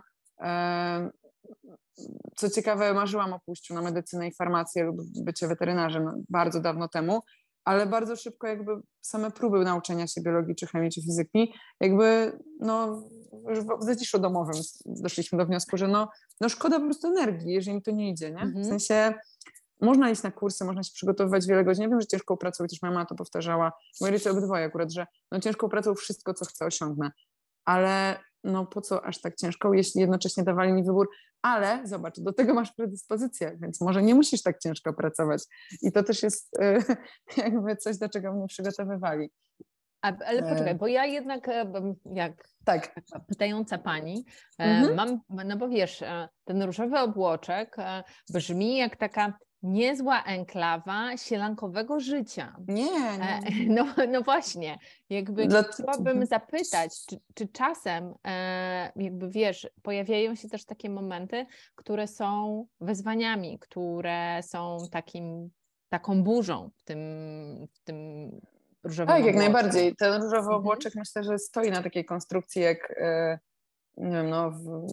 Co ciekawe, marzyłam o pójściu na medycynę i farmację lub bycie weterynarzem bardzo dawno temu, ale bardzo szybko jakby same próby nauczenia się biologii, czy chemii, czy fizyki, jakby no już w zaciszu domowym doszliśmy do wniosku, że no, no szkoda po prostu energii, jeżeli mi to nie idzie, nie? W mhm. sensie można iść na kursy, można się przygotowywać wiele godzin. Ja wiem, że ciężką pracą, też moja mama to powtarzała, moi rodzice obydwoje akurat, że no ciężką pracą wszystko, co chcę osiągnę, ale no po co aż tak ciężko, jeśli jednocześnie dawali mi wybór, ale zobacz, do tego masz predyspozycję, więc może nie musisz tak ciężko pracować. I to też jest y, *laughs* jakby coś, do czego mnie przygotowywali. A, ale poczekaj, e. bo ja jednak e, jak tak. pytająca pani, mhm. mam, no bo wiesz, ten różowy obłoczek brzmi jak taka niezła enklawa sielankowego życia. Nie, nie. *laughs* No, no właśnie, jakby Dla... chciałabym zapytać, czy, czy czasem, e, jakby wiesz, pojawiają się też takie momenty, które są wyzwaniami, które są takim, taką burzą w tym, w tym różowym Tak, jak najbardziej. Ten różowy mhm. obłoczek myślę, że stoi na takiej konstrukcji jak, e, nie wiem, no, w,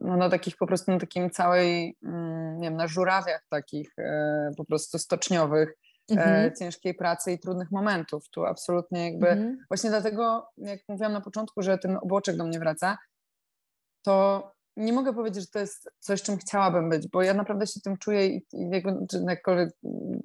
no, na takich po prostu na takim całej, mm, nie wiem, na żurawiach takich e, po prostu stoczniowych, e, mhm. ciężkiej pracy i trudnych momentów. Tu absolutnie jakby, mhm. właśnie dlatego, jak mówiłam na początku, że ten obłoczek do mnie wraca, to nie mogę powiedzieć, że to jest coś, czym chciałabym być, bo ja naprawdę się tym czuję i, i jakby, jakkolwiek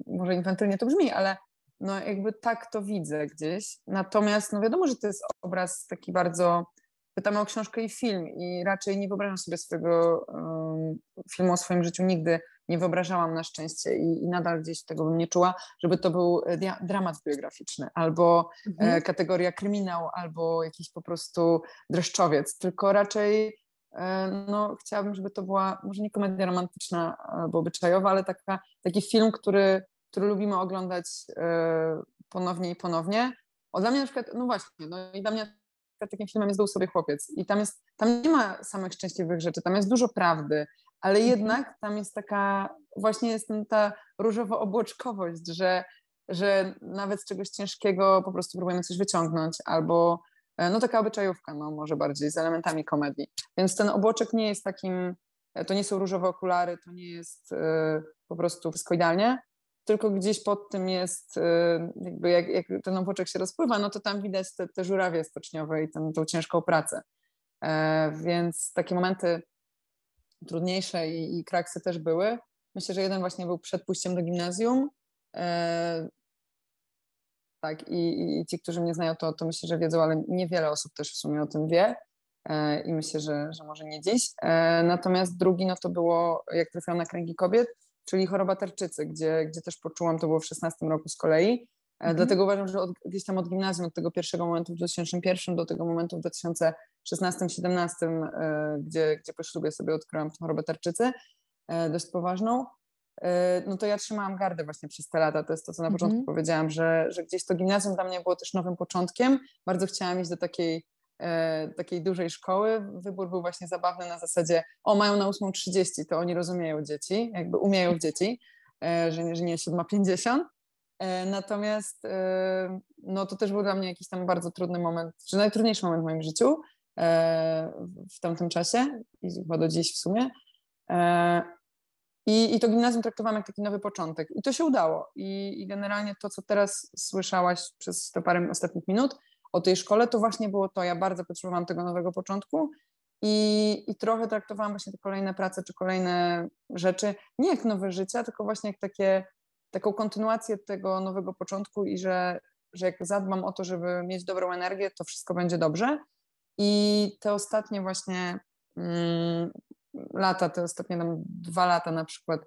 może infantylnie to brzmi, ale no jakby tak to widzę gdzieś. Natomiast no wiadomo, że to jest obraz taki bardzo pytamy o książkę i film i raczej nie wyobrażam sobie swojego um, filmu o swoim życiu nigdy nie wyobrażałam na szczęście i, i nadal gdzieś tego bym nie czuła, żeby to był e, dia- dramat biograficzny albo e, mhm. e, kategoria kryminał, albo jakiś po prostu dreszczowiec, tylko raczej e, no, chciałabym, żeby to była może nie komedia romantyczna albo obyczajowa, ale taka, taki film, który, który lubimy oglądać e, ponownie i ponownie. O, dla mnie na przykład, no właśnie, no i dla mnie takim filmem jest Był sobie chłopiec i tam jest, tam nie ma samych szczęśliwych rzeczy, tam jest dużo prawdy, ale mhm. jednak tam jest taka, właśnie jest ta różowo-obłoczkowość, że, że nawet z czegoś ciężkiego po prostu próbujemy coś wyciągnąć albo no taka obyczajówka, no może bardziej z elementami komedii. Więc ten obłoczek nie jest takim, to nie są różowe okulary, to nie jest po prostu wszystko idealnie, tylko gdzieś pod tym jest, jakby jak, jak ten obłoczek się rozpływa, no to tam widać te, te żurawie stoczniowe i tę, tą ciężką pracę. Więc takie momenty trudniejsze i, i kraksy też były. Myślę, że jeden właśnie był przed pójściem do gimnazjum. E, tak, i, i, ci, którzy mnie znają, to, to myślę, że wiedzą, ale niewiele osób też w sumie o tym wie. E, I myślę, że, że może nie dziś. E, natomiast drugi, no to było, jak trafiłam na kręgi kobiet, czyli choroba tarczycy, gdzie, gdzie też poczułam, to było w 16 roku z kolei. Mhm. Dlatego uważam, że od, gdzieś tam od gimnazjum, od tego pierwszego momentu w 2001 do tego momentu w 2016-2017, gdzie, gdzie po ślubie sobie odkryłam tę chorobę tarczycy, E, dość poważną, e, no to ja trzymałam gardę właśnie przez te lata. To jest to, co na początku mm -hmm. powiedziałam, że, że gdzieś to gimnazjum dla mnie było też nowym początkiem. Bardzo chciałam iść do takiej, e, takiej dużej szkoły. Wybór był właśnie zabawny na zasadzie, o mają na 8.30, to oni rozumieją dzieci, jakby umieją w dzieci, e, że, że nie 7.50. E, natomiast e, no to też był dla mnie jakiś tam bardzo trudny moment, czy najtrudniejszy moment w moim życiu w tamtym czasie i chyba do dziś w sumie. E, I, I to gimnazjum traktowałam jak taki nowy początek. I to się udało. I, I generalnie to, co teraz słyszałaś przez te parę ostatnich minut o tej szkole, to właśnie było to. Ja bardzo potrzebowałam tego nowego początku. I, I trochę traktowałam właśnie te kolejne prace czy kolejne rzeczy nie jak nowe życie, tylko właśnie jak takie, taką kontynuację tego nowego początku i że, że jak zadbam o to, żeby mieć dobrą energię, to wszystko będzie dobrze. I te ostatnie właśnie mm, lata, te ostatnie tam dwa lata na przykład,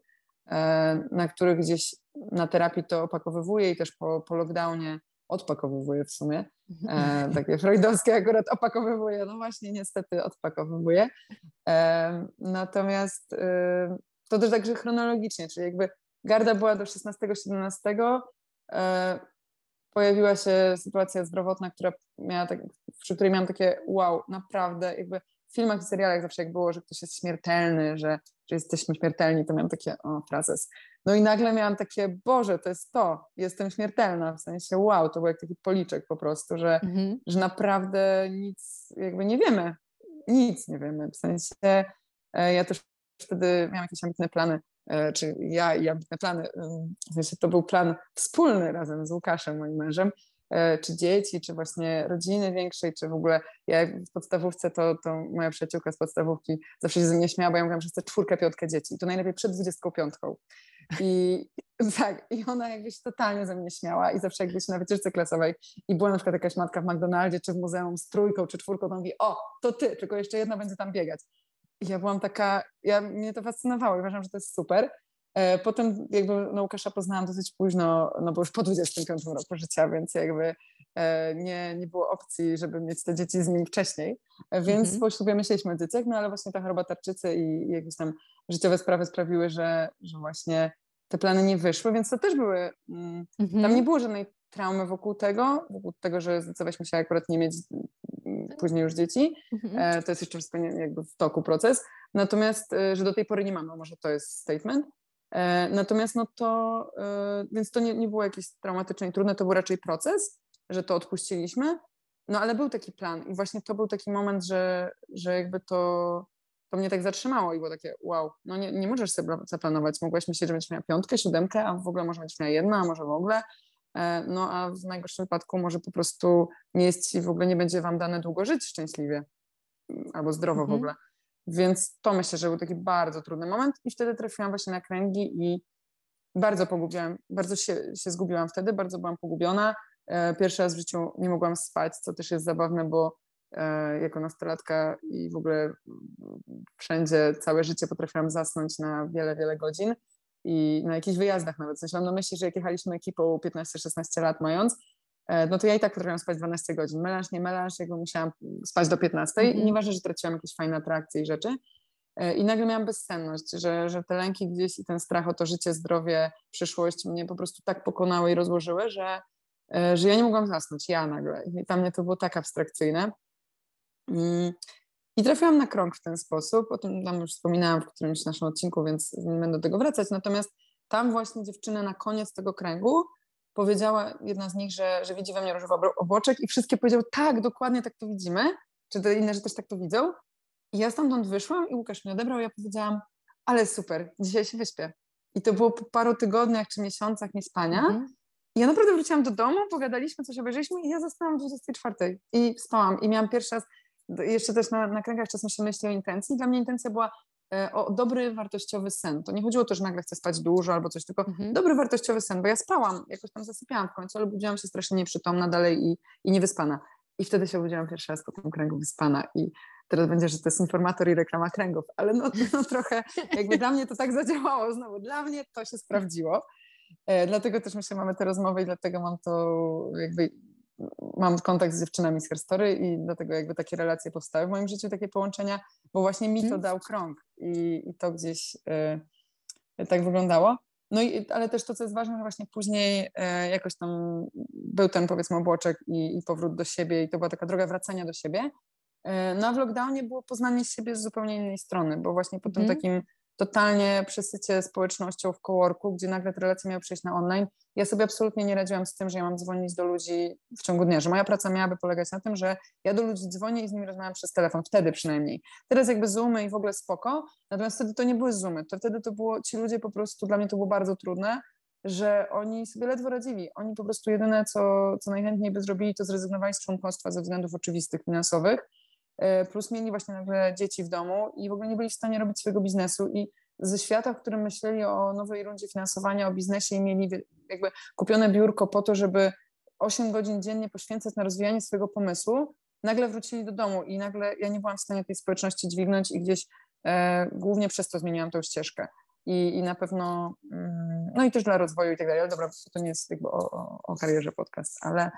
e, na których gdzieś na terapii to opakowywuję i też po, po lockdownie odpakowywuję w sumie. E, takie *laughs* freudowskie akurat opakowywuję, no właśnie niestety odpakowywuję. E, natomiast e, to też także chronologicznie, czyli jakby garda była do 16-17, e, pojawiła się sytuacja zdrowotna, która miała tak, przy której miałam takie wow, naprawdę jakby w filmach i serialach zawsze jak było, że ktoś jest śmiertelny, że, że jesteśmy śmiertelni, to miałam takie, o, frazes. No i nagle miałam takie, Boże, to jest to, jestem śmiertelna, w sensie wow, to był jak taki policzek po prostu, że, mhm. że naprawdę nic jakby nie wiemy, nic nie wiemy, w sensie e, ja też wtedy miałam jakieś ambitne plany, e, czy ja i ambitne plany, w sensie to był plan wspólny razem z Łukaszem, moim mężem, czy dzieci, czy właśnie rodziny większej, czy w ogóle ja w podstawówce to, to moja przyjaciółka z podstawówki zawsze się ze mnie śmiała, bo ja mówiłam, że chcę czwórkę, piątkę dzieci i to najlepiej przed dwudziestką piątką. I *laughs* tak, i ona jakby się totalnie ze mnie śmiała i zawsze jakby się na wycieczce klasowej i była na przykład jakaś matka w McDonaldzie czy w muzeum z trójką czy czwórką, to mówi, o, to ty, tylko jeszcze jedna będzie tam biegać. I ja byłam taka, ja, mnie to fascynowało i uważam, że to jest super. E, potem jakby no, Łukasza poznałam dosyć późno, no bo już po 25 roku życia, więc jakby e, nie, nie było opcji, żeby mieć te dzieci z nim wcześniej. E, więc mhm. po ślubie myśleliśmy o dzieciach, no ale właśnie ta choroba tarczycy i, i jakieś tam życiowe sprawy sprawiły, że, że właśnie te plany nie wyszły, więc to też były, mm, mhm. tam nie było żadnej traumy wokół tego, wokół tego, że zdecydowaliśmy się akurat nie mieć mm, później już dzieci. Mhm. To jest jeszcze wszystko jakby w toku proces. Natomiast, że do tej pory nie mamy, może to jest statement. E, natomiast no to, e, więc to nie, nie było jakieś traumatyczne i trudne, to był raczej proces, że to odpuściliśmy, no ale był taki plan i właśnie to był taki moment, że, że jakby to, to mnie tak zatrzymało i było takie wow, no nie, nie możesz sobie zaplanować, mogłaś myśleć, że będziesz miała piątkę, siódemkę, a w ogóle może będziesz miała jedna, a może w ogóle, e, no a w najgorszym wypadku może po prostu nie jest ci, w ogóle nie będzie wam dane długo żyć szczęśliwie albo zdrowo mhm. w ogóle. Więc to myślę, że był taki bardzo trudny moment i wtedy trafiłam właśnie na kręgi i bardzo pogubiłam, bardzo się, się zgubiłam wtedy, bardzo byłam pogubiona. E, pierwszy raz w życiu nie mogłam spać, co też jest zabawne, bo e, jako nastolatka i w ogóle wszędzie całe życie potrafiłam zasnąć na wiele, wiele godzin i na jakichś wyjazdach nawet. Mam na myśli, że jak jechaliśmy ekipą 15-16 lat mając, no to ja i tak potrafiłam spać 12 godzin. Melanż, nie melanż, jakby musiałam spać do 15 mm -hmm. i nieważne, że traciłam jakieś fajne atrakcje i rzeczy. E, I nagle miałam bezsenność, że, że te lęki gdzieś i ten strach o to życie, zdrowie, przyszłość mnie po prostu tak pokonały i rozłożyły, że, e, że ja nie mogłam zasnąć, ja nagle. I dla mnie to było tak abstrakcyjne. Mm. I trafiłam na krąg w ten sposób, o tym tam już wspominałam w którymś naszym odcinku, więc nie będę do tego wracać. Natomiast tam właśnie dziewczyny na koniec tego kręgu powiedziała jedna z nich, że, że widzi we mnie różowy obłoczek i wszystkie powiedziały, tak, dokładnie tak to widzimy, czy te inne, że też tak to widzą. I ja stamtąd wyszłam i Łukasz mnie odebrał, ja powiedziałam, ale super, dzisiaj się wyśpię. I to było po paru tygodniach czy miesiącach niespania. Mhm. I ja naprawdę wróciłam do domu, pogadaliśmy, coś obejrzeliśmy i ja zostałam o 24 i spałam. I miałam pierwszy raz, jeszcze też na, na kręgach czasem się myśli o intencji. Dla mnie intencja była o dobry, wartościowy sen. To nie chodziło o to, że nagle chcę spać dużo albo coś, tylko mhm. dobry, wartościowy sen, bo ja spałam, jakoś tam zasypiałam w końcu, ale budziłam się strasznie nieprzytomna dalej i, i niewyspana. I wtedy się obudziłam pierwszy raz po tym kręgu wyspana i teraz będzie, że to jest informator i reklama kręgów, ale no, *laughs* no trochę jakby dla mnie to tak zadziałało znowu. Dla mnie to się sprawdziło. E, dlatego też myślę, mamy tę rozmowę i dlatego mam to jakby mam kontakt z dziewczynami z Herstory i dlatego jakby takie relacje powstały w moim życiu, takie połączenia, bo właśnie mi to mhm. dał krąg i, i to gdzieś y, tak wyglądało. No i, ale też to, co jest ważne, że właśnie później y, jakoś tam był ten powiedzmy obłoczek i, i, powrót do siebie i to była taka droga wracania do siebie. Y, no a w lockdownie było poznanie siebie z zupełnie innej strony, bo właśnie po tym mm. takim totalnie przesycie społecznością w coworku, gdzie nagle te relacje miały przejść na online. Ja sobie absolutnie nie radziłam z tym, że ja mam dzwonić do ludzi w ciągu dnia, że moja praca miałaby polegać na tym, że ja do ludzi dzwonię i z nimi rozmawiam przez telefon, wtedy przynajmniej. Teraz jakby zoomy i w ogóle spoko, natomiast wtedy to nie były zoomy, to wtedy to było, ci ludzie po prostu, dla mnie to było bardzo trudne, że oni sobie ledwo radzili. Oni po prostu jedyne, co, co najchętniej by zrobili, to zrezygnowali z członkostwa ze względów oczywistych finansowych plus mieli właśnie nagle dzieci w domu i w ogóle nie byli w stanie robić swojego biznesu. I ze świata, w którym myśleli o nowej rundzie finansowania, o biznesie i mieli jakby kupione biurko po to, żeby 8 godzin dziennie poświęcać na rozwijanie swojego pomysłu, nagle wrócili do domu i nagle ja nie byłam w stanie tej społeczności dźwignąć i gdzieś e, głównie przez to zmieniłam tę ścieżkę i, i na pewno, mm, no i też dla rozwoju i tak dalej, ale dobra, to nie jest jakby o, o, o karierze podcast, ale,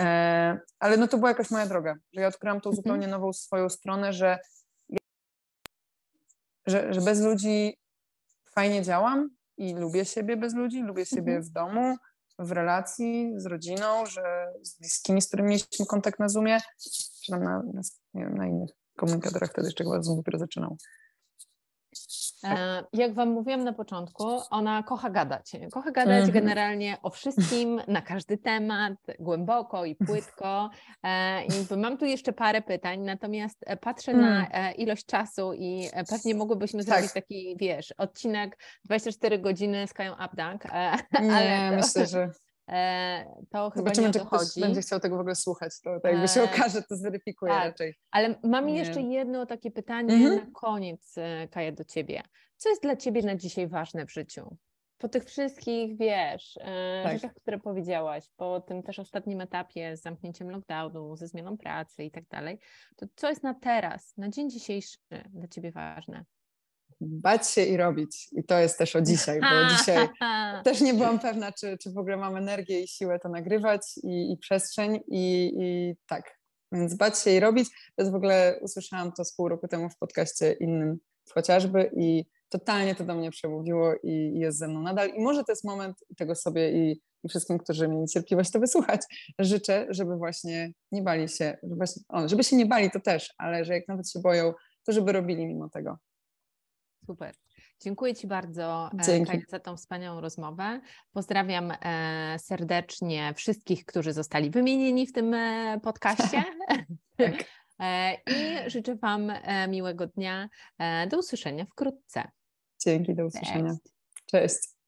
e, ale no to była jakaś moja droga, że ja odkryłam tą mhm. zupełnie nową swoją stronę, że, że, że bez ludzi fajnie działam i lubię siebie bez ludzi, lubię siebie mhm. w domu, w relacji z rodziną, że z bliskimi, z którymi mieliśmy kontakt na Zoomie, czy tam na, na, wiem, na innych komunikatorach wtedy jeszcze chyba Zoom dopiero zaczynał. Tak. E, jak Wam mówiłam na początku, ona kocha gadać. Kocha gadać mm-hmm. generalnie o wszystkim, na każdy temat, głęboko i płytko. E, I mam tu jeszcze parę pytań, natomiast e, patrzę mm. na ilość czasu i pewnie mogłybyśmy tak. zrobić taki, wiesz, odcinek 24 godziny z Kają Abdank. Nie, ale to... myślę, że E, to chyba Zobaczymy, nie czy ktoś będzie chciał tego w ogóle słuchać. To, to jakby się e, okaże, to zweryfikuje tak. raczej. Ale mam nie. jeszcze jedno takie pytanie mhm. na koniec, e, Kaja, do Ciebie. Co jest dla Ciebie na dzisiaj ważne w życiu? Po tych wszystkich, wiesz, tak. rzeczach, które powiedziałaś, po tym też ostatnim etapie z zamknięciem lockdownu, ze zmianą pracy i tak dalej, to co jest na teraz, na dzień dzisiejszy dla Ciebie ważne? Bać się i robić. I to jest też o dzisiaj, bo *laughs* dzisiaj *laughs* też nie byłam pewna, czy, czy w ogóle mam energię i siłę to nagrywać i, i przestrzeń i, i tak. Więc bać się i robić. To w ogóle usłyszałam to z pół roku temu w podcaście innym chociażby i totalnie to do mnie przemówiło i, i jest ze mną nadal. I może to jest moment tego sobie i, i wszystkim, którzy mieli cierpliwość to wysłuchać, *laughs* życzę, żeby właśnie nie bali się, żeby, właśnie, on, żeby się nie bali to też, ale że jak nawet się boją, to żeby robili mimo tego. Super. Dziękuję Ci bardzo e, za tą wspaniałą rozmowę. Pozdrawiam e, serdecznie wszystkich, którzy zostali wymienieni w tym e, podcaście. *laughs* tak. I życzę Wam miłego dnia. Do usłyszenia wkrótce. Dzięki, do usłyszenia. Cześć. Cześć.